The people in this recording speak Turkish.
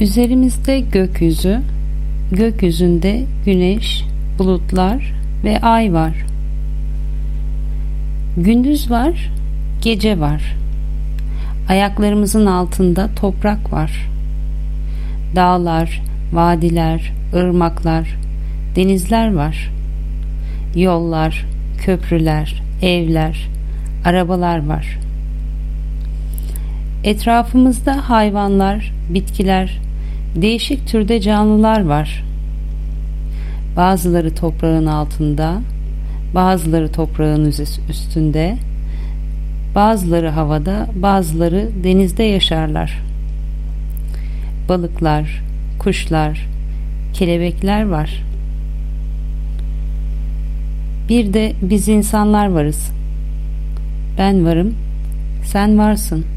Üzerimizde gökyüzü, gökyüzünde güneş, bulutlar ve ay var. Gündüz var, gece var. Ayaklarımızın altında toprak var. Dağlar, vadiler, ırmaklar, denizler var. Yollar, köprüler, evler, arabalar var. Etrafımızda hayvanlar, bitkiler, değişik türde canlılar var. Bazıları toprağın altında, bazıları toprağın üstünde, bazıları havada, bazıları denizde yaşarlar. Balıklar, kuşlar, kelebekler var. Bir de biz insanlar varız. Ben varım, sen varsın.''